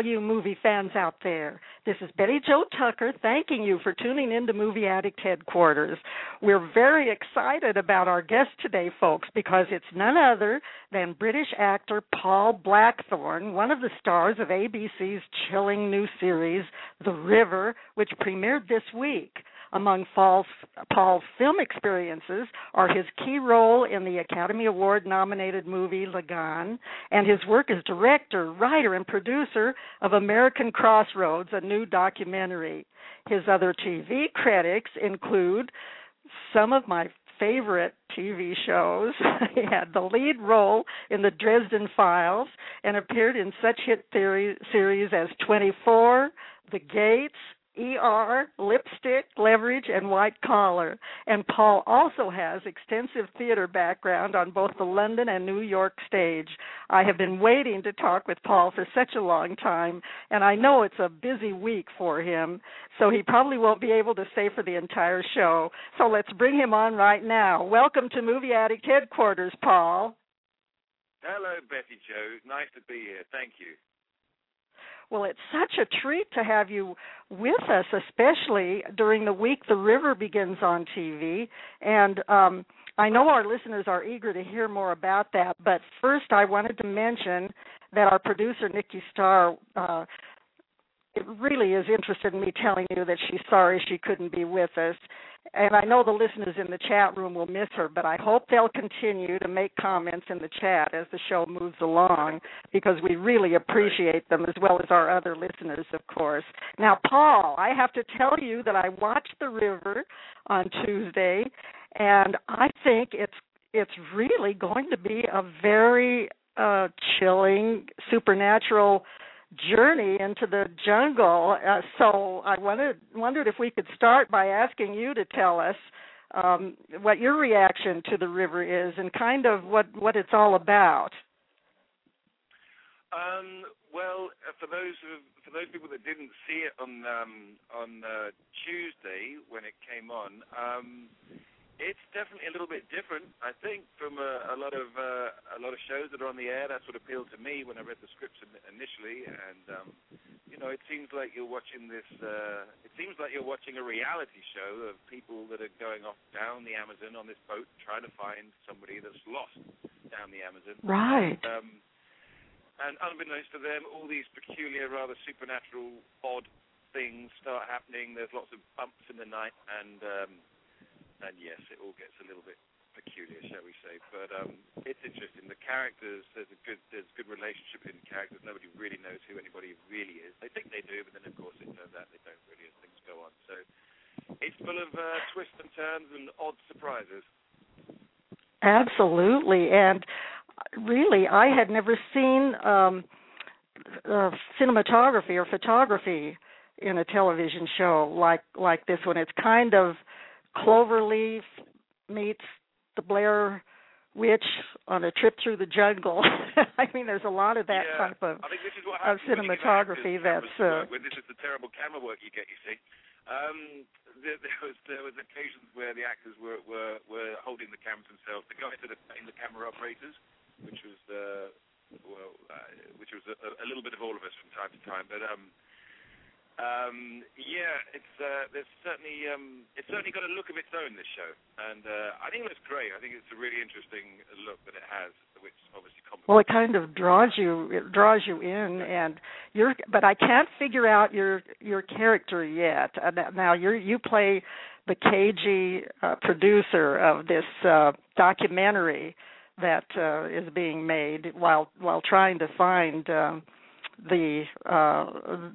all you movie fans out there. This is Betty Jo Tucker thanking you for tuning in to Movie Addict Headquarters. We're very excited about our guest today, folks, because it's none other than British actor Paul Blackthorne, one of the stars of ABC's chilling new series, The River, which premiered this week. Among Paul's, Paul's film experiences are his key role in the Academy Award nominated movie Lagaan and his work as director, writer, and producer of American Crossroads, a new documentary. His other TV credits include some of my favorite TV shows. he had the lead role in the Dresden Files and appeared in such hit theory, series as 24, The Gates, ER, Lipstick, Leverage, and White Collar. And Paul also has extensive theater background on both the London and New York stage. I have been waiting to talk with Paul for such a long time, and I know it's a busy week for him, so he probably won't be able to stay for the entire show. So let's bring him on right now. Welcome to Movie Addict Headquarters, Paul. Hello, Betty Jo. Nice to be here. Thank you. Well, it's such a treat to have you with us, especially during the week the river begins on TV. And um, I know our listeners are eager to hear more about that. But first, I wanted to mention that our producer, Nikki Starr, uh, it really is interested in me telling you that she's sorry she couldn't be with us. And I know the listeners in the chat room will miss her, but I hope they'll continue to make comments in the chat as the show moves along because we really appreciate them as well as our other listeners, of course. Now, Paul, I have to tell you that I watched The River on Tuesday, and I think it's it's really going to be a very uh chilling supernatural journey into the jungle. Uh, so I wanted wondered if we could start by asking you to tell us um, what your reaction to the river is and kind of what what it's all about. Um, well, uh, for those for those people that didn't see it on um, on uh, Tuesday when it came on, um, it's definitely a little bit different. I think from a, a lot of uh, a lot of shows that are on the air. That's what appealed to me when I read the scripts initially, and um, you know, it seems like you're watching this. Uh, it seems like you're watching a reality show of people that are going off down the Amazon on this boat trying to find somebody that's lost down the Amazon. Right. And, um, and unbeknownst to them, all these peculiar, rather supernatural, odd things start happening. There's lots of bumps in the night, and um, and yes, it all gets a little bit peculiar, shall we say? But um, it's interesting. The characters, there's a good, there's a good relationship in characters. Nobody really knows who anybody really is. They think they do, but then of course it turns out they don't really as things go on. So it's full of uh, twists and turns and odd surprises. Absolutely, and really, I had never seen um, uh, cinematography or photography in a television show like like this one. It's kind of Cloverfield meets the Blair Witch on a trip through the jungle. I mean, there's a lot of that yeah, type of, I think this is what of cinematography that's. Uh, when this is the terrible camera work you get, you see. Um, there, there was there was occasions where the actors were were, were holding the cameras themselves. The guys that are playing the camera operators, which was uh, well, uh, which was a, a little bit of all of us from time to time, but um, um, yeah, it's uh, there's certainly um, it's certainly got a look of its own this show, and uh, I think it looks great. I think it's a really interesting look that it has, which obviously well, it kind of draws you it draws you in, and you're. But I can't figure out your your character yet. Uh, now you you play the cagey uh, producer of this uh, documentary that uh, is being made while while trying to find. Um, the uh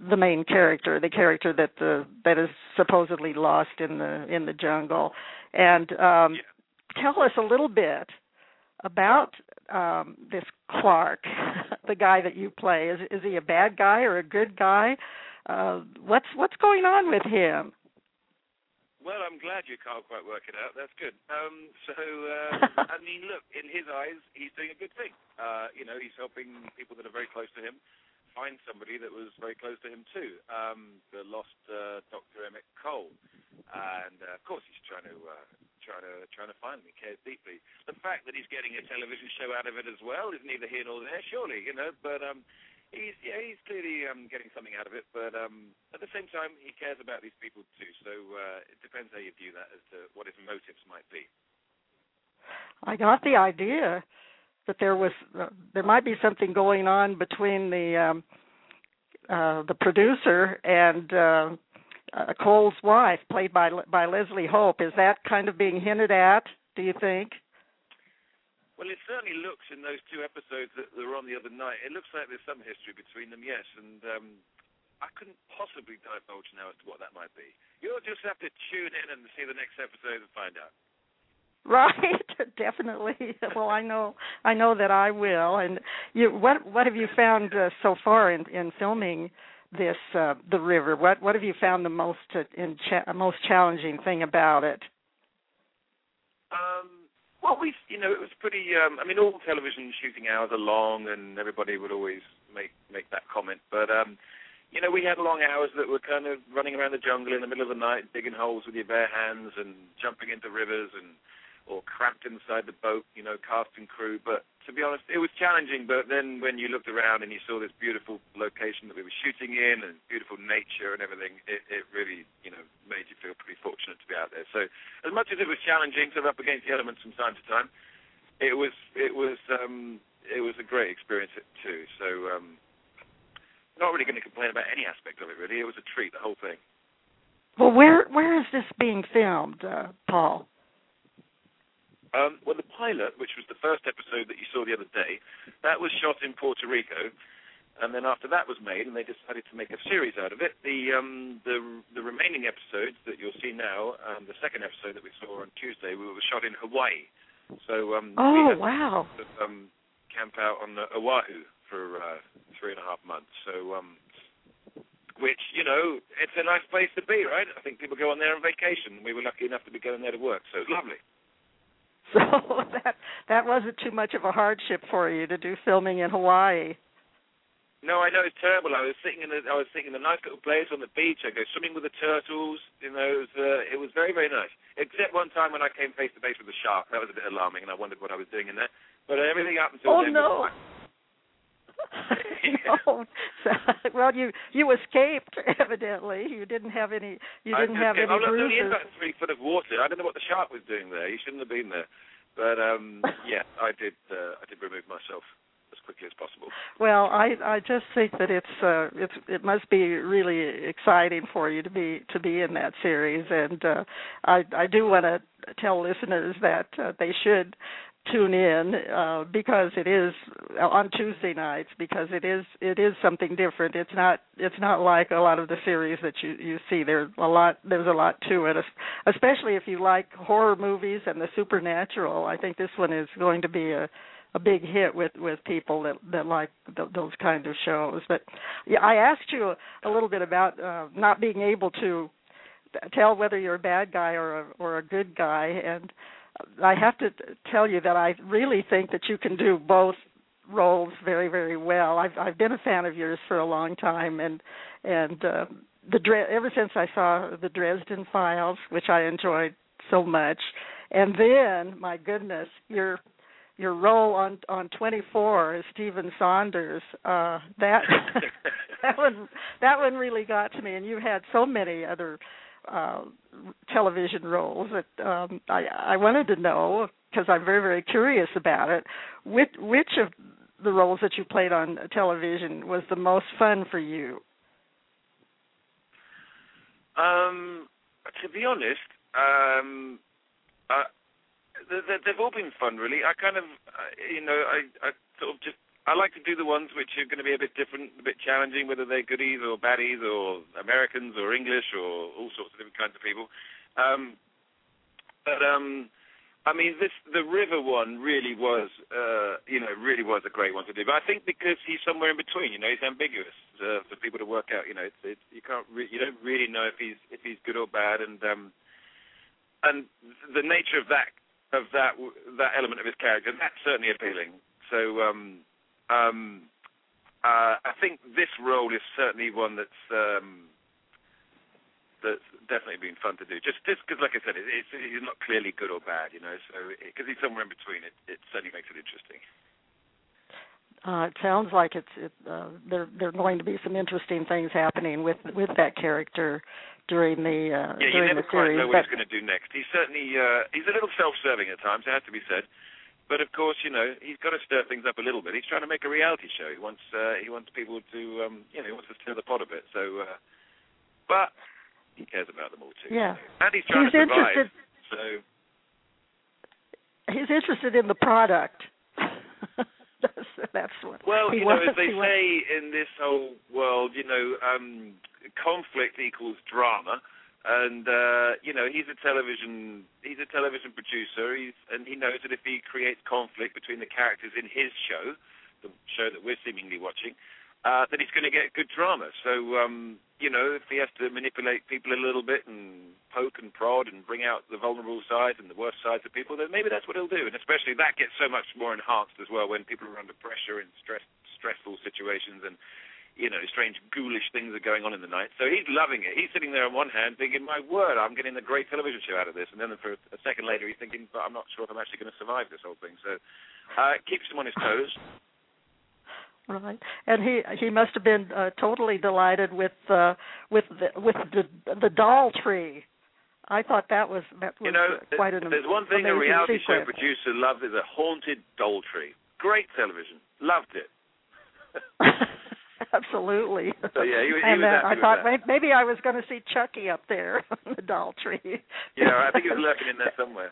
the main character the character that the that is supposedly lost in the in the jungle and um Yeah. tell us a little bit about um this Clark the guy that you play is is he a bad guy or a good guy uh what's what's going on with him Well, I'm glad you can't quite work it out. That's good. Um, so, uh, I mean, look, in his eyes, he's doing a good thing. Uh, you know, he's helping people that are very close to him find somebody that was very close to him too. Um, the lost uh, Dr. Emmett Cole, and uh, of course, he's trying to uh, trying to trying to find him. Cares deeply. The fact that he's getting a television show out of it as well is neither here nor there, surely, you know. But um, he's yeah, he's clearly um, getting something out of it. But um, at the same time, he cares about these people too. So uh, it depends how you view that as to what his motives might be. I got the idea that there was uh, there might be something going on between the um uh the producer and uh, uh Cole's wife played by by Leslie Hope is that kind of being hinted at do you think Well, it certainly looks in those two episodes that were on the other night. It looks like there's some history between them, yes. And um, I couldn't possibly divulge now as to what that might be. You'll just have to tune in and see the next episode and find out. right definitely well I know I know that I will and you what what have you found uh, so far in in filming this uh the river what what have you found the most uh, in cha- most challenging thing about it Um, well, we, you know, it was pretty. Um, I mean, all television shooting hours are long, and everybody would always make make that comment. But um, you know, we had long hours that were kind of running around the jungle in the middle of the night, digging holes with your bare hands, and jumping into rivers, and or cramped inside the boat, you know, casting crew. But to be honest, it was challenging. But then when you looked around and you saw this beautiful location that we were shooting in, and beautiful nature and everything, it, it really, you know, made you feel pretty fortunate to be out there. So as much as it was challenging, sort of up against the elements from time to time, it was it was um, it was a great experience too. So um, not really going to complain about any aspect of it. Really, it was a treat, the whole thing. well where where is this being filmed uh Paul Um, well, the pilot, which was the first episode that you saw the other day, that was shot in Puerto Rico, and then after that was made, and they decided to make a series out of it. The um, the the remaining episodes that you'll see now, um, the second episode that we saw on Tuesday, we were shot in Hawaii. So um, we oh had wow to um, camp out on uh, Oahu for uh, three and a half months. So, um, which you know, it's a nice place to be, right? I think people go on there on vacation. We were lucky enough to be going there to work, so it's lovely. So that that wasn't too much of a hardship for you to do filming in Hawaii. No, I know it's terrible. I was sitting in a, I was sitting in a nice little place on the beach. I go swimming with the turtles. You know, it was, uh, it was very very nice. Except one time when I came face to face with a shark, that was a bit alarming, and I wondered what I was doing in there. But everything up until Oh then no. was fine. no. So, well, you you escaped evidently. You didn't have any. You didn't have any I was only in bruises. about three foot of water. I don't know what the shark was doing there. He shouldn't have been there. But um, yeah, I did. Uh, I did remove myself as quickly as possible. Well, I I just think that it's uh it's it must be really exciting for you to be to be in that series and uh I I do want to tell listeners that uh, they should tune in uh because it is on Tuesday nights because it is it is something different. It's not it's not like a lot of the series that you you see. There's a lot there's a lot to it, especially if you like horror movies and the supernatural. I think this one is going to be a a big hit with with people that that like th- those kind of shows. But yeah, I asked you a, a little bit about uh, not being able to tell whether you're a bad guy or a or a good guy, and I have to tell you that I really think that you can do both roles very very well. I've I've been a fan of yours for a long time, and and uh, the ever since I saw the Dresden Files, which I enjoyed so much, and then my goodness, your your role on on 24 as Stephen Saunders uh that that one that one really got to me and you had so many other uh television roles that um I I wanted to know because I'm very very curious about it which which of the roles that you played on television was the most fun for you Um, to be honest, um, uh, they, they, they've all been fun, really. I kind of, uh, you know, I, I sort of just I like to do the ones which are going to be a bit different, a bit challenging, whether they're goodies or baddies or Americans or English or all sorts of different kinds of people. Um, but um, I mean, this the river one really was, uh, you know, really was a great one to do. But I think because he's somewhere in between, you know, he's ambiguous uh, for people to work out. You know, it's, it's you can't, re- you don't really know if he's if he's good or bad, and um, and the nature of that of that that element of his character that's certainly appealing. So um, um, uh, I think this role is certainly one that's um, that's definitely been fun to do. Just just because, like I said, it, it's he's not clearly good or bad, you know. So because he's somewhere in between, it it certainly makes it interesting. Uh, it sounds like it's it, uh, there. There are going to be some interesting things happening with with that character during the uh, yeah, during you never the quite series. know what but- he's going to do next. He's certainly uh, he's a little self-serving at times. It has to be said. But of course, you know, he's got to stir things up a little bit. He's trying to make a reality show. He wants uh, he wants people to um, you know he wants to stir the pot a bit. So, uh, but he cares about them all too. Yeah. And he's trying He's to survive. interested- So he's interested in the product. that's, that's what. Well, you know, wants, as they say in this whole world, you know, um, conflict equals drama, and uh, you know, he's a television he's a television producer, he's, and he knows that if he creates conflict between the characters in his show, the show that we're seemingly watching, uh, that he's going to get good drama. So, um, you know, if he has to manipulate people a little bit and poke and prod and bring out the vulnerable sides and the worst sides of people, then maybe that's what he'll do. And especially that gets so much more enhanced as well when people are under pressure in stress, stressful situations and, you know, strange ghoulish things are going on in the night. So he's loving it. He's sitting there on one hand thinking, my word, I'm getting a great television show out of this. And then for a second later he's thinking, but I'm not sure if I'm actually going to survive this whole thing. So uh, it keeps him on his toes. Right, and he he must have been uh, totally delighted with uh, with the with the the doll tree. I thought that was that was You know, uh, quite an there's one thing a reality show sequence. producer loves is a haunted doll tree. Great television. Loved it. Absolutely. So, yeah, he was- he and was uh, I thought that. maybe I was going to see Chucky up there on the doll tree. Yeah, I think he was lurking in there somewhere.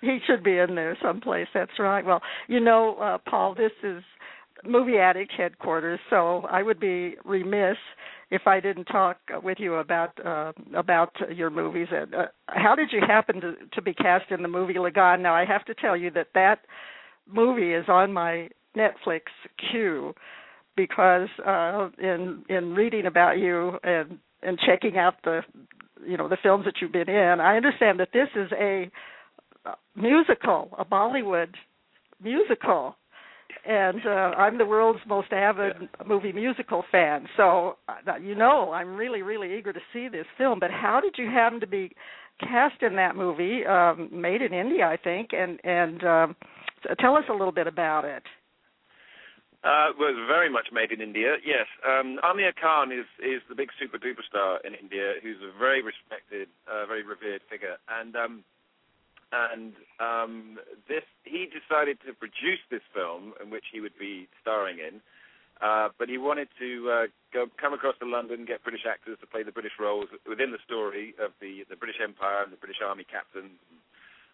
He should be in there someplace. That's right. Well, you know, uh, Paul, this is Movie Addict headquarters, so I would be remiss if I didn't talk with you about uh, about your movies. And uh, how did you happen to to be cast in the movie Lagaan? Now, I have to tell you that that movie is on my Netflix queue because uh, in in reading about you and and checking out the you know the films that you've been in, I understand that this is a uh, musical, a Bollywood musical. And uh, I'm the world's most avid movie musical fan, so uh, you know I'm really, really eager to see this film. But how did you happen to be cast in that movie, um, made in India, I think? And and um, tell us a little bit about it. Uh, was very much made in India. Yes, um, Aamir Khan is is the big super duper star in India, who's a very respected, uh, very revered figure, and um, and um, this he decided to produce this film in which he would be starring in, uh, but he wanted to uh, go come across to London, get British actors to play the British roles within the story of the the British Empire and the British Army captains. And,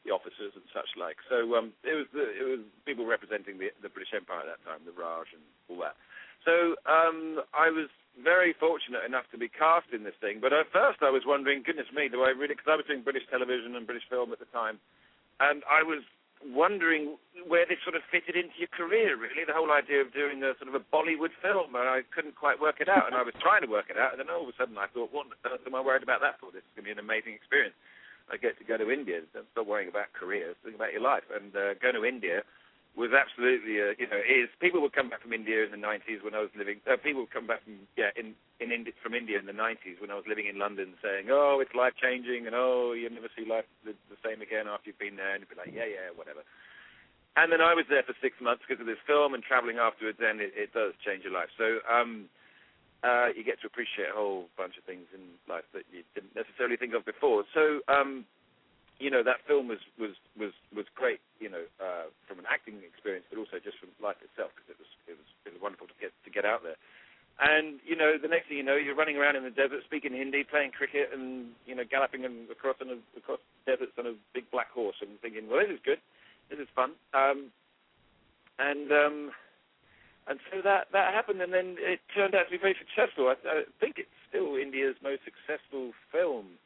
the officers and such like. So um, it was the, it was people representing the, the British Empire at that time, the Raj and all that. So um, I was very fortunate enough to be cast in this thing. But at first I was wondering, goodness me, do I really? Because I was doing British television and British film at the time, and I was wondering where this sort of fitted into your career. Really, the whole idea of doing a sort of a Bollywood film, and I couldn't quite work it out. And I was trying to work it out, and then all of a sudden I thought, what am I worried about that for? This is going to be an amazing experience. I get to go to India. Stop worrying about careers. Think about your life. And uh, going to India was absolutely, uh, you know, is people would come back from India in the 90s when I was living. Uh, people would come back from yeah in in Indi- from India in the 90s when I was living in London, saying, "Oh, it's life changing," and "Oh, you'll never see life the, the same again after you've been there." And you'd be like, "Yeah, yeah, whatever." And then I was there for six months because of this film and traveling afterwards, and it, it does change your life. So. um uh, you get to appreciate a whole bunch of things in life that you didn't necessarily think of before. So, um, you know, that film was was was was great. You know, uh, from an acting experience, but also just from life itself, because it was it was it was wonderful to get to get out there. And you know, the next thing you know, you're running around in the desert, speaking Hindi, playing cricket, and you know, galloping and across on a, across deserts on a big black horse, and thinking, well, this is good, this is fun. Um, and um, and so that that happened, and then it turned out to be very successful. I, I think it's still India's most successful film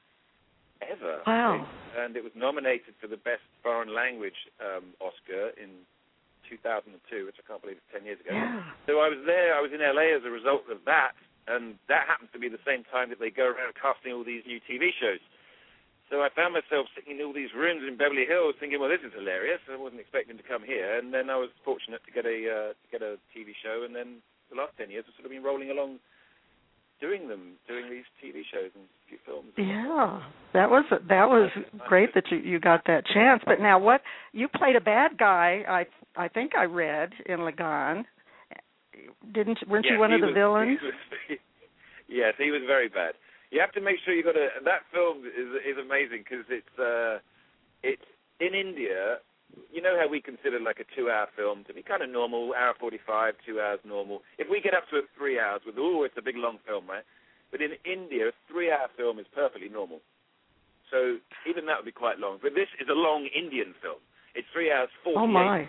ever. Wow. And it was nominated for the best foreign language um, Oscar in 2002, which I can't believe it's 10 years ago. Yeah. So I was there, I was in LA as a result of that, and that happens to be the same time that they go around casting all these new TV shows. So I found myself sitting in all these rooms in Beverly Hills, thinking, "Well, this is hilarious." I wasn't expecting to come here, and then I was fortunate to get a uh, to get a TV show, and then the last ten years have sort of been rolling along, doing them, doing these TV shows and a few films. Yeah, that was that was great that you you got that chance. But now, what you played a bad guy? I I think I read in Lagaan. Didn't weren't Yes, you one of the was- villains? he was- yes, he was very bad. You have to make sure you got a. That film is is amazing because it's uh, it's in India. You know how we consider like a two-hour film to be kind of normal, hour forty-five, two hours normal. If we get up to three hours, with oh, it's a big long film, right? But in India, a three-hour film is perfectly normal. So even that would be quite long. But this is a long Indian film. It's three hours Oh forty-eight. my!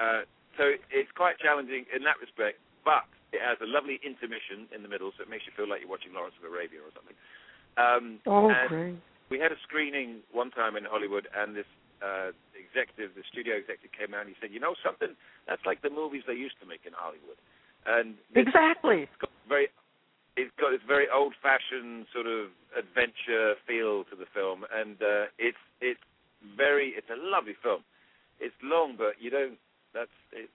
Uh, so it's quite challenging in that respect, but it has a lovely intermission in the middle, so it makes you feel like you're watching Lawrence of Arabia or something. Um, Oh and great! we had a screening one time in Hollywood, and this uh, executive, the studio executive, came out and he said, "You know something? That's like the movies they used to make in Hollywood." And it's Exactly. got very, it's got this very old-fashioned sort of adventure feel to the film, and uh, it's it's very, it's a lovely film. It's long, but you don't. That's it's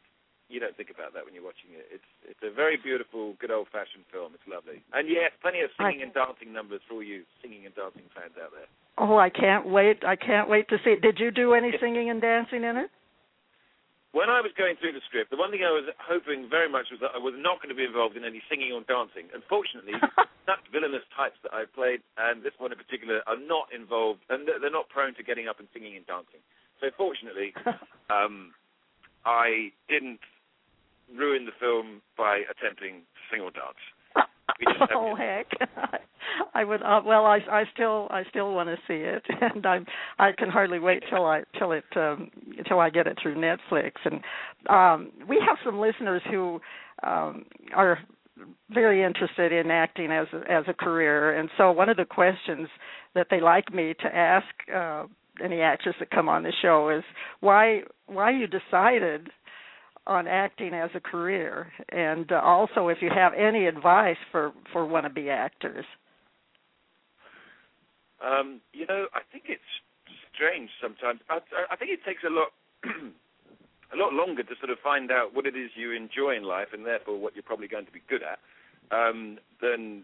you don't think about that when you're watching it. It's it's a very beautiful, good old-fashioned film. It's lovely, and yes, plenty of singing I- and dancing numbers for all you singing and dancing fans out there. Oh, I can't wait! I can't wait to see it. Did you do any singing and dancing in it? When I was going through the script, the one thing I was hoping very much was that I was not going to be involved in any singing or dancing. Unfortunately, such villainous types that I've played, and this one in particular, are not involved, and they're they're not prone to getting up and singing and dancing. So fortunately, um, I didn't ruin the film by attempting to sing or dance. We just have oh heck! I would. Uh, well, I I still I still want to see it, and I'm I can hardly wait till I till it um, till I get it through Netflix. And um, we have some listeners who um, are very interested in acting as a, as a career, and so one of the questions that they like me to ask uh, any actors that come on the show is why why you decided on acting as a career, and uh, also if you have any advice for for wannabe actors. Um, you know, I think it's strange sometimes. I, I think it takes a lot, a lot longer to sort of find out what it is you enjoy in life, and therefore what you're probably going to be good at, um, than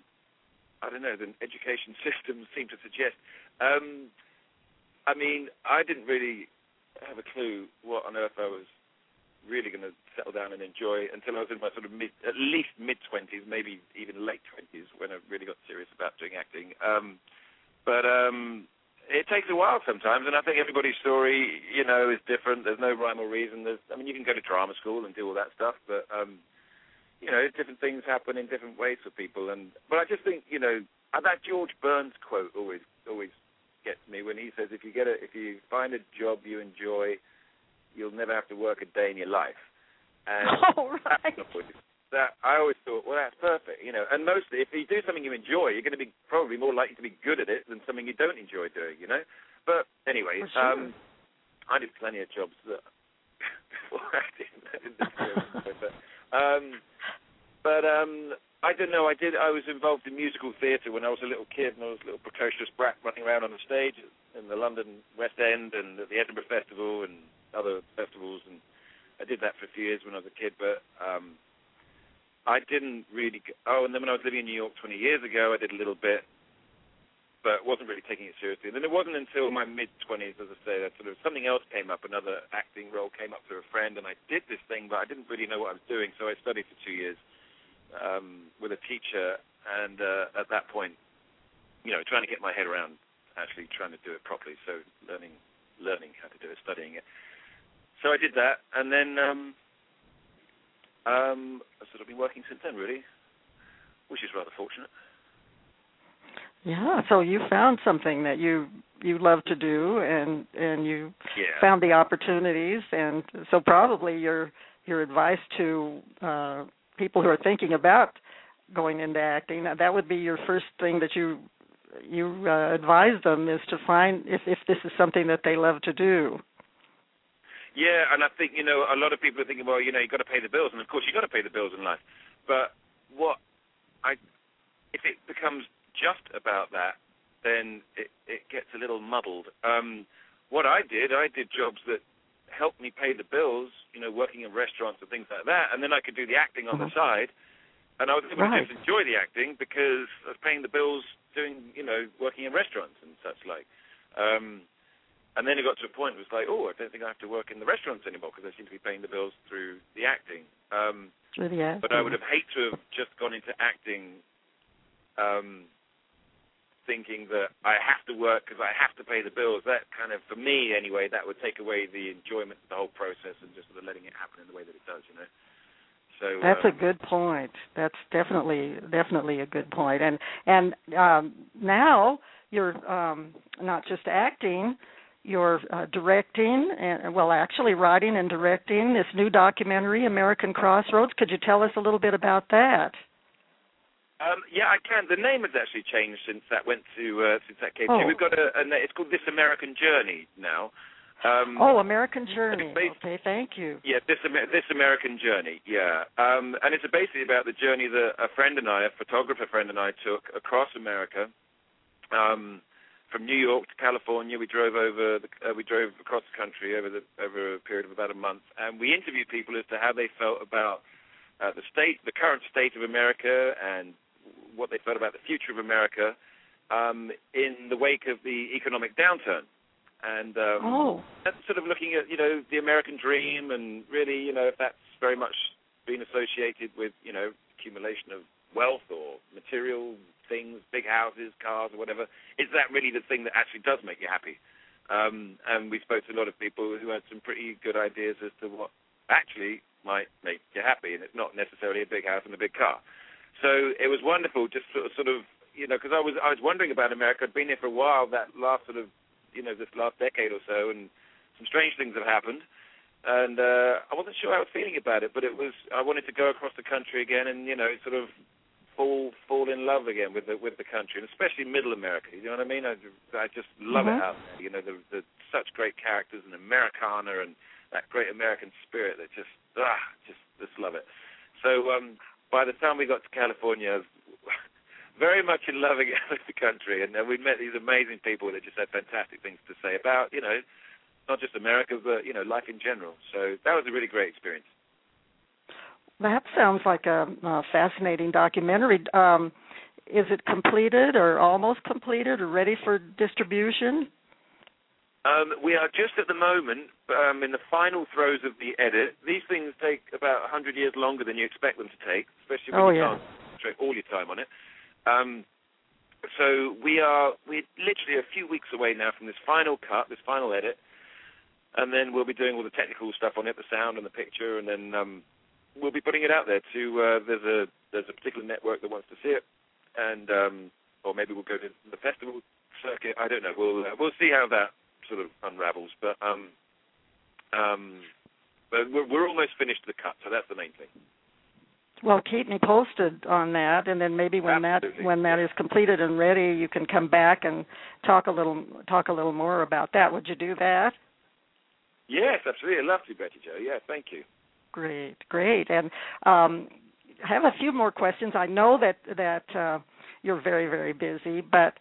I don't know, than education systems seem to suggest. Um, I mean, I didn't really have a clue what on earth I was really going to settle down and enjoy until I was in my sort of mid, at least mid twenties, maybe even late twenties, when I really got serious about doing acting. Um, but um, it takes a while sometimes, and I think everybody's story, you know, is different. There's no rhyme or reason. There's, I mean, you can go to drama school and do all that stuff, but um, you know, different things happen in different ways for people. And but I just think, you know, uh, that George Burns quote always always gets me when he says, "If you get a, if you find a job you enjoy, you'll never have to work a day in your life." And Oh, right. that I always thought, well, that's perfect, you know. And mostly, if you do something you enjoy, you're going to be probably more likely to be good at it than something you don't enjoy doing, you know. But anyway, sure. um, I did plenty of jobs that before. I it, but, um, but um, I don't know. I did. I was involved in musical theatre when I was a little kid, and I was a little precocious brat running around on the stage in the London West End and at the Edinburgh Festival and other festivals, and I did that for a few years when I was a kid. But um, I didn't really. Go, oh, and then when I was living in New York 20 years ago, I did a little bit, but wasn't really taking it seriously. And then it wasn't until my mid 20s, as I say, that sort of something else came up. Another acting role came up through a friend, and I did this thing, but I didn't really know what I was doing. So I studied for two years um, with a teacher, and uh, at that point, you know, trying to get my head around actually trying to do it properly. So learning, learning how to do it, studying it. So I did that, and then. Um, um, I've sort of been working since then, really, which is rather fortunate. Yeah, so you found something that you you love to do, and and you Yeah. found the opportunities, and so probably your your advice to uh, people who are thinking about going into acting, that would be your first thing that you you uh, advise them is to find if if this is something that they love to do. Yeah, and I think you know a lot of people are thinking, well, you know, you got to pay the bills, and of course you got to pay the bills in life. But what I, if it becomes just about that, then it it gets a little muddled. Um, what I did, I did jobs that helped me pay the bills, you know, working in restaurants and things like that, and then I could do the acting on the side, and I was able right. to just enjoy the acting because I was paying the bills doing, you know, working in restaurants and such like. Um, and then it got to a point where it was like, oh, I don't think I have to work in the restaurants anymore because I seem to be paying the bills through the acting. Um, through the acting. But I would have hated to have just gone into acting um, thinking that I have to work because I have to pay the bills. That kind of, for me anyway, that would take away the enjoyment of the whole process and just sort of letting it happen in the way that it does, you know. So that's um, a good point. That's definitely definitely a good point. And and um, now you're um, not just acting, you're uh, directing and well, actually writing and directing this new documentary, American Crossroads. Could you tell us a little bit about that? Um, yeah, I can. The name has actually changed since that went to uh, since that came. Oh. We've got a, a, it's called This American Journey now. Um, oh, American Journey. okay, thank you. Yeah, this this American Journey. Yeah, um, and it's basically about the journey that a friend and I, a photographer friend and I, took across America. Um, from New York to California, we drove over. The, uh, we drove across the country over the over a period of about a month, and we interviewed people as to how they felt about uh, the state, the current state of America, and what they felt about the future of America um, in the wake of the economic downturn and um, oh. that's sort of looking at you know the American dream and really you know if that's very much been associated with you know accumulation of wealth or material things, big houses, cars, or whatever. Is that really the thing that actually does make you happy? Um, and we spoke to a lot of people who had some pretty good ideas as to what actually might make you happy, and it's not necessarily a big house and a big car. So it was wonderful, just sort of, sort of you know, because I was I was wondering about America. I'd been here for a while. That last sort of you know this last decade or so, and some strange things have happened. And uh, I wasn't sure how I was feeling about it, but it was I wanted to go across the country again and you know sort of fall fall in love again with the with the country, and especially Middle America. You know what I mean? I, I just love mm-hmm. it out there. You know, the, the such great characters and Americana and that great American spirit that just ah just just love it. So um, by the time we got to California, very much in love again with the country, and uh, we met these amazing people that just had fantastic things to say about, you know, not just America, but you know, life in general. So that was a really great experience. That sounds like a, a fascinating documentary. Um, is it completed, or almost completed, or ready for distribution? Um, we are just at the moment um, in the final throes of the edit. These things take about 100 years longer than you expect them to take, especially when oh, you yeah. can't concentrate all your time on it. Um, so we are we're literally a few weeks away now from this final cut, this final edit, and then we'll be doing all the technical stuff on it, the sound and the picture, and then um, we'll be putting it out there to uh, there's a there's a particular network that wants to see it, and um, or maybe we'll go to the festival circuit. I don't know. We'll uh, we'll see how that sort of unravels, but um, um, but we're, we're almost finished the cut, so that's the main thing. Well, keep me posted on that, and then maybe when Absolutely. that when that is completed and ready, you can come back and talk a little talk a little more about that. Would you do that? Yes, absolutely. I'd love to, Betty Jo. Yeah, thank you. Great, great. And um, I have a few more questions. I know that that uh, you're very very busy, but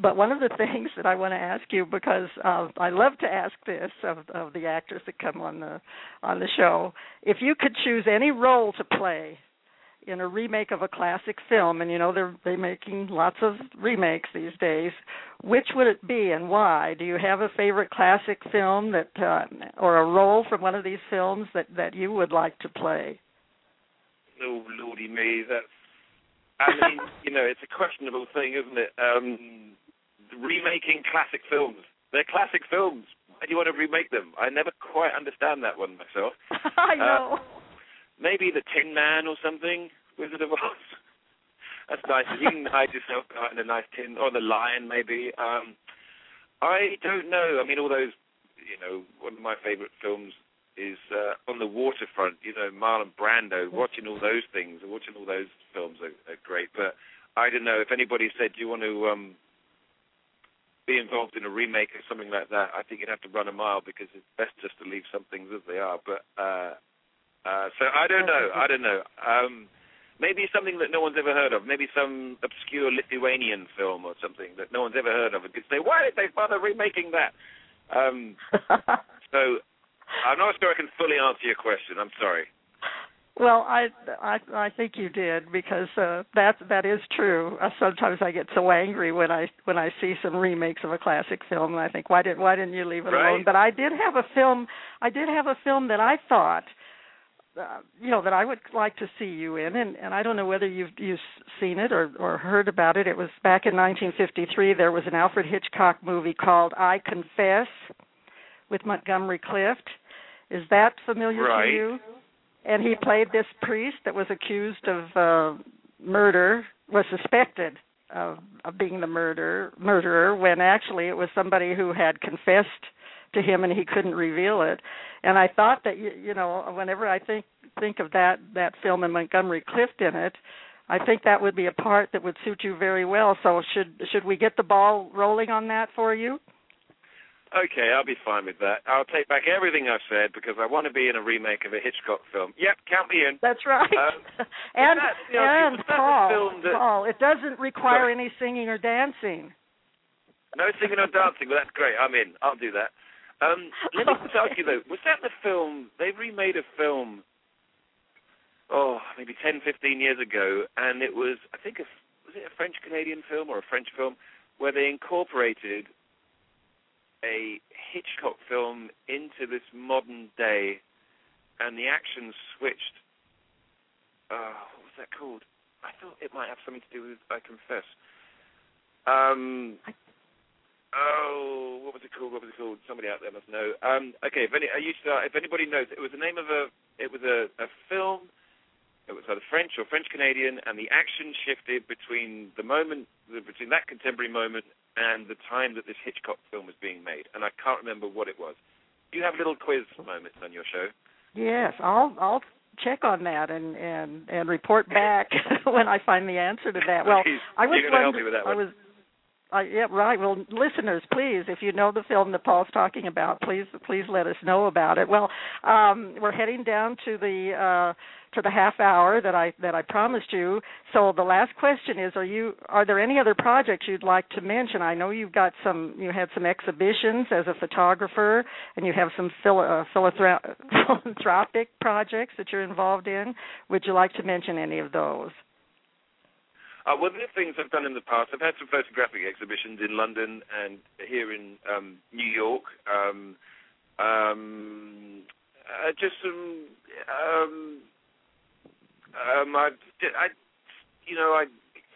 but one of the things that I want to ask you because uh, I love to ask this of, of the actors that come on the on the show, if you could choose any role to play in a remake of a classic film, and you know they're they making lots of remakes these days. Which would it be, and why? Do you have a favorite classic film that, uh, or a role from one of these films that that you would like to play? Oh lordy me, that's. I mean, you know, it's a questionable thing, isn't it? Um, remaking classic films. They're classic films. Why do you want to remake them? I never quite understand that one myself. I know. Uh, maybe the Tin Man or something, Wizard of Oz. That's nice. You can hide yourself behind a nice tin, or the lion maybe. Um, I don't know. I mean, all those, you know, one of my favorite films is uh, on the waterfront. You know, Marlon Brando, watching all those things, watching all those films are, are great. But I don't know if anybody said, "Do you want to um, be involved in a remake or something like that?" I think you'd have to run a mile because it's best just to leave some things as they are. But uh, uh, so I don't know. I don't know. Um, maybe something that no one's ever heard of. Maybe some obscure Lithuanian film or something that no one's ever heard of. And could say, "Why did they bother remaking that?" Um, so I'm not sure I can fully answer your question. I'm sorry. Well, I I I think you did because uh, that that is true. Uh, sometimes I get so angry when I when I see some remakes of a classic film, and I think why didn't why didn't you leave it right. alone? But I did have a film. I did have a film that I thought. Uh, you know that I would like to see you in, and, and I don't know whether you've you've seen it or or heard about it. It was back in 1953. There was an Alfred Hitchcock movie called I Confess with Montgomery Clift. Is that familiar right. to you? And he played this priest that was accused of uh, murder, was suspected of, of being the murder murderer, when actually it was somebody who had confessed to him and he couldn't reveal it. And I thought that you, you know, whenever I think think of that that film and Montgomery Clift in it, I think that would be a part that would suit you very well. So should should we get the ball rolling on that for you? Okay, I'll be fine with that. I'll take back everything I've said because I want to be in a remake of a Hitchcock film. Yep, count me in. That's right. Um, and that, you know, and Paul, that- Paul, it doesn't require Sorry. any singing or dancing. No singing or dancing, but that's great. I'm in. I'll do that. Um, let me just ask you though, was that the film? They remade a film. Oh, maybe 10, 15 years ago, and it was I think a, was it a French Canadian film or a French film where they incorporated a Hitchcock film into this modern day, and the action switched. Uh, what was that called? I thought it might have something to do with I Confess. Um, oh, what was it called? What was it called? Somebody out there must know. Um, okay, if any, I used to, if anybody knows, it was the name of a, it was a, a film. It was either French or French Canadian, and the action shifted between the moment, between that contemporary moment and the time that this Hitchcock film was being made. And I can't remember what it was. Do you have little quiz moments on your show? Yes, I'll I'll check on that and and and report back when I find the answer to that. Well, Please, I was you're help me with that I was uh, yeah, right. Well, listeners, please, if you know the film that Paul's talking about, please, please let us know about it. Well, um, we're heading down to the uh, to the half hour that I that I promised you. So the last question is: Are you are there any other projects you'd like to mention? I know you've got some. You had some exhibitions as a photographer, and you have some phil- uh, philanthro- philanthropic projects that you're involved in. Would you like to mention any of those? Uh, of the things I've done in the past, I've had some photographic exhibitions in London and here in um, New York. Um, um, uh, just some. Um, um, I, I, you know, I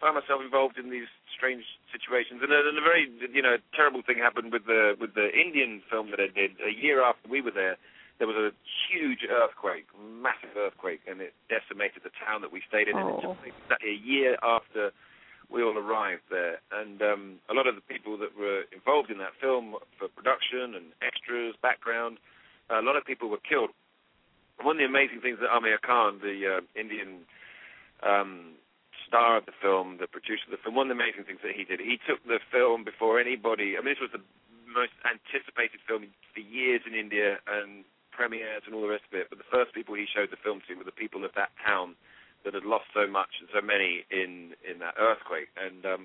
find myself involved in these strange situations, and a, and a very, you know, terrible thing happened with the with the Indian film that I did a year after we were there. There was a huge earthquake, massive earthquake, and it decimated the town that we stayed in. And it Oh. took exactly a year after we all arrived there. And um, a lot of the people that were involved in that film for production and extras, background, a lot of people were killed. One of the amazing things that Aamir Khan, the uh, Indian um, star of the film, the producer of the film, one of the amazing things that he did, he took the film before anybody. I mean, this was the most anticipated film for years in India and premieres and all the rest of it. But the first people he showed the film to were the people of that town that had lost so much and so many in in that earthquake. And um,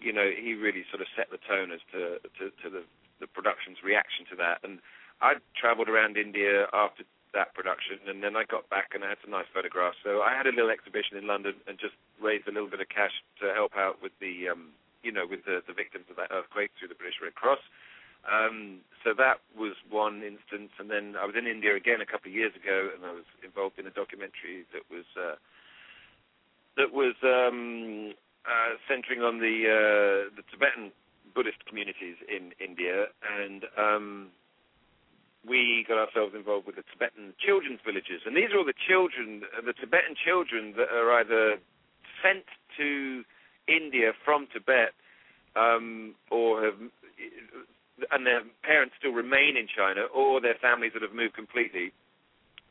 you know, he really sort of set the tone as to to, to the the production's reaction to that. And I travelled around India after that production, and then I got back and I had some nice photographs. So I had a little exhibition in London and just raised a little bit of cash to help out with the, um, you know, with the, the victims of that earthquake through the British Red Cross. Um, so that was one instance, and then I was in India again a couple of years ago, and I was involved in a documentary that was uh, that was um, uh, centering on the uh, the Tibetan Buddhist communities in India, and um, we got ourselves involved with the Tibetan children's villages, and these are all the children, uh, the Tibetan children that are either sent to India from Tibet, um, or have, and their parents still remain in China, or their families that have moved completely.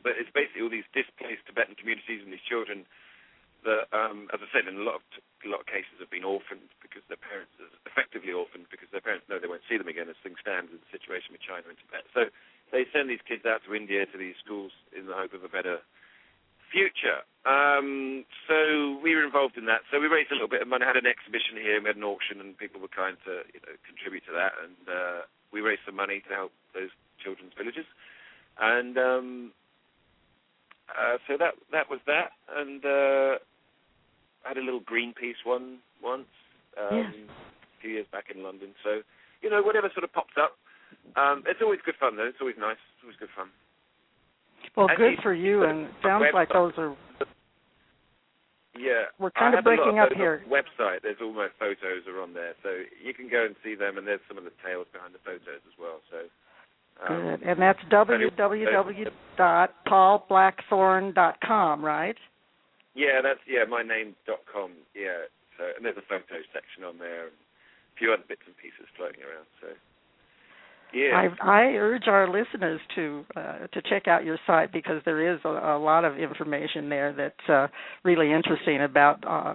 But it's basically all these displaced Tibetan communities and these children that, um, as I said, in a lot of lot of cases have been orphaned because their parents are effectively orphaned because their parents know they won't see them again as things stand in the situation with China and Tibet. So they send these kids out to India to these schools in the hope of a better future. Um, so we were involved in that. So we raised a little bit of money, had an exhibition here, we had an auction, and people were kind to you know, contribute to that. And uh, we raised some money to help those children's villages. And um, uh, so that that was that. And uh, I had a little Greenpeace one once um, yes. a few years back in London. So you know, whatever sort of pops up. Um, it's always good fun, though. It's always nice. It's always good fun. Well, good for you, and it sounds like those are. Yeah, We're kind I of have a lot breaking up here. Website, there's all my photos are on there, so you can go and see them, and there's some of the tales behind the photos as well. So. Um, Good, and that's www.paulblackthorne.com, right? Yeah, that's yeah, my name dot com. Yeah, so and there's a photo section on there, and a few other bits and pieces floating around. So. Yeah. I, I urge our listeners to uh, to check out your site because there is a, a lot of information there that's uh, really interesting about uh,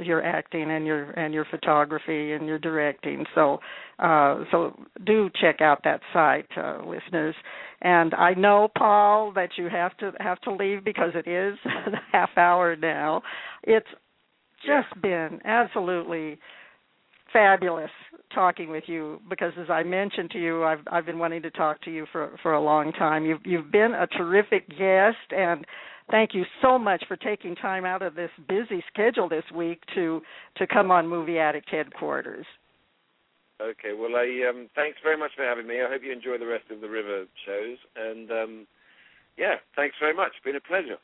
your acting and your and your photography and your directing. So uh, so do check out that site, uh, listeners. And I know Paul that you have to have to leave because it is a half hour now. It's just been absolutely fabulous talking with you because as I mentioned to you I've I've been wanting to talk to you for for a long time. You've you've been a terrific guest and thank you so much for taking time out of this busy schedule this week to to come on Movie Addict headquarters. Okay, well I um thanks very much for having me. I hope you enjoy the rest of the river shows and um yeah, thanks very much. It's been a pleasure.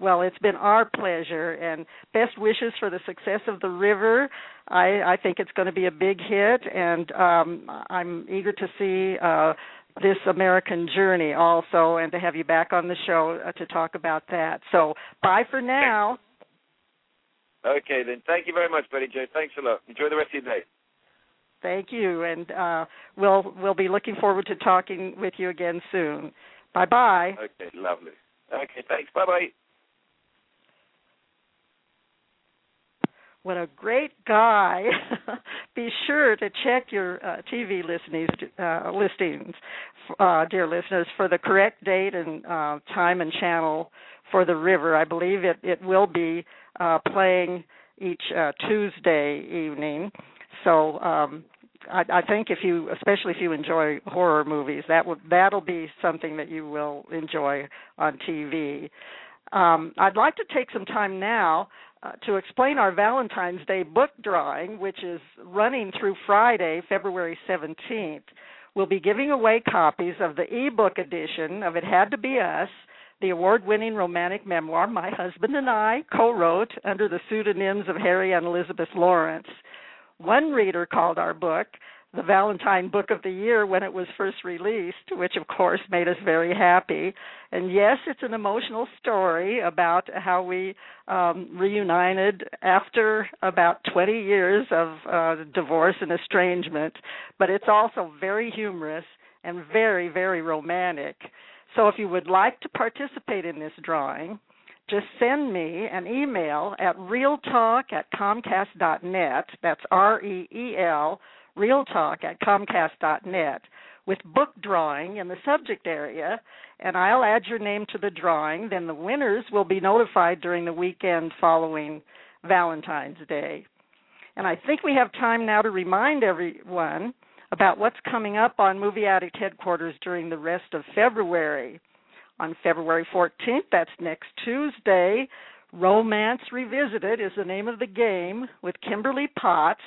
Well, it's been our pleasure, and best wishes for the success of the river. I, I think it's going to be a big hit, and um, I'm eager to see uh, this American journey also, and to have you back on the show uh, to talk about that. So, bye for now. Okay, then. Thank you very much, Betty Jo. Thanks a lot. Enjoy the rest of your day. Thank you, and uh, we'll we'll be looking forward to talking with you again soon. Bye bye. Okay, lovely. Okay, thanks. Bye bye. What a great guy! Be sure to check your uh, TV listings, uh, listings, uh, dear listeners, for the correct date and uh, time and channel for the river. I believe it it will be uh, playing each uh, Tuesday evening. So um, I, I think if you, especially if you enjoy horror movies, that will that'll be something that you will enjoy on TV. Um, I'd like to take some time now uh, to explain our Valentine's Day book drawing, which is running through Friday, February 17th. We'll be giving away copies of the ebook edition of It Had to Be Us, the award winning romantic memoir my husband and I co wrote under the pseudonyms of Harry and Elizabeth Lawrence. One reader called our book the Valentine Book of the Year when it was first released, which of course made us very happy. And yes, it's an emotional story about how we um, reunited after about 20 years of uh, divorce and estrangement, but it's also very humorous and very, very romantic. So if you would like to participate in this drawing, just send me an email at reeltalk at comcast.net. That's R E E L reeltalk at comcast.net with book drawing in the subject area, and I'll add your name to the drawing. Then the winners will be notified during the weekend following Valentine's Day. And I think we have time now to remind everyone about what's coming up on Movie Addict headquarters during the rest of February. On February 14th, that's next Tuesday, Romance Revisited is the name of the game with Kimberly Potts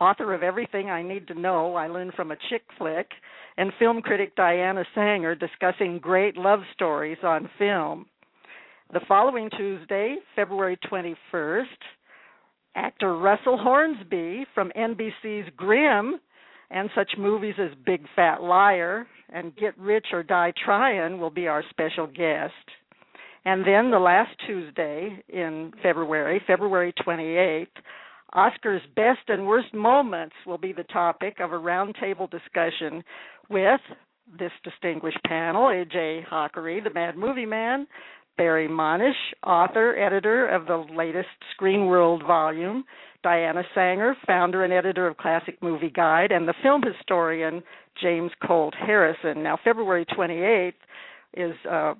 author of Everything I Need to Know, I Learned from a Chick Flick, and film critic Diana Saenger discussing great love stories on film. The following Tuesday, February 21st, actor Russell Hornsby from NBC's Grimm and such movies as Big Fat Liar and Get Rich or Die Tryin' will be our special guest. And then the last Tuesday in February, February 28th, Oscar's best and worst moments will be the topic of a roundtable discussion with this distinguished panel AJ Hakari, the Mad Movie Man, Barry Monush, author, editor of the latest Screen World volume, Diana Saenger, founder and editor of Classic Movie Guide, and the film historian James Colt Harrison. Now, February 28th is uh,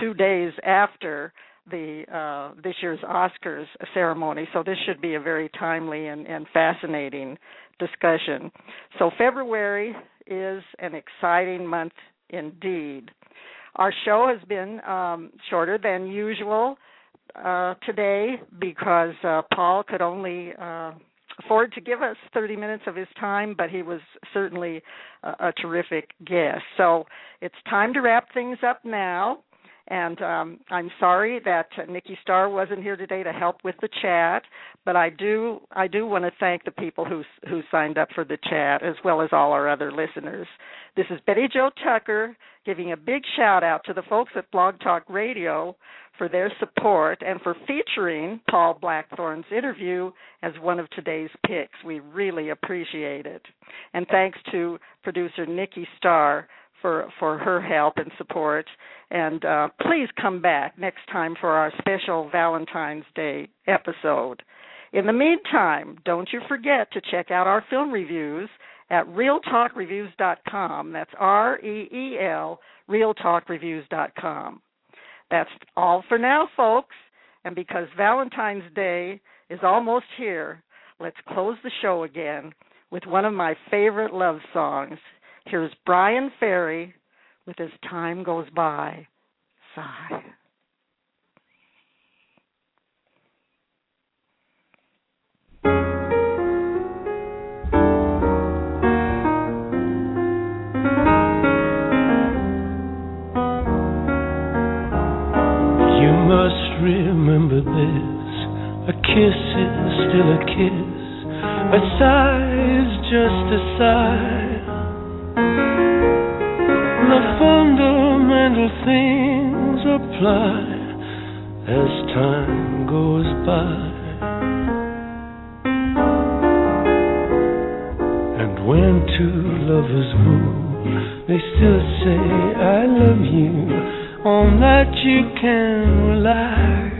two days after the uh, this year's Oscars ceremony, so this should be a very timely and, and fascinating discussion. So February is an exciting month indeed. Our show has been um, shorter than usual uh, today because uh, Paul could only uh, afford to give us 30 minutes of his time, but he was certainly a, a terrific guest. So it's time to wrap things up now. And um, I'm sorry that Nikki Starr wasn't here today to help with the chat, but I do I do want to thank the people who who signed up for the chat as well as all our other listeners. This is Betty Jo Tucker giving a big shout out to the folks at Blog Talk Radio for their support and for featuring Paul Blackthorne's interview as one of today's picks. We really appreciate it. And thanks to producer Nikki Starr for for her help and support. And uh, please come back next time for our special Valentine's Day episode. In the meantime, don't you forget to check out our film reviews at reeltalkreviews.com. That's R E E L, reeltalkreviews.com. That's all for now, folks. And because Valentine's Day is almost here, let's close the show again with one of my favorite love songs. Here's Bryan Ferry with As Time Goes By. Sigh. You must remember this. A kiss is still a kiss. A sigh is just a sigh. Fundamental things apply as time goes by. And when two lovers woo, they still say, I love you. On that you can rely.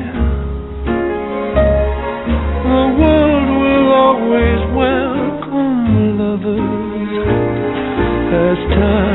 As time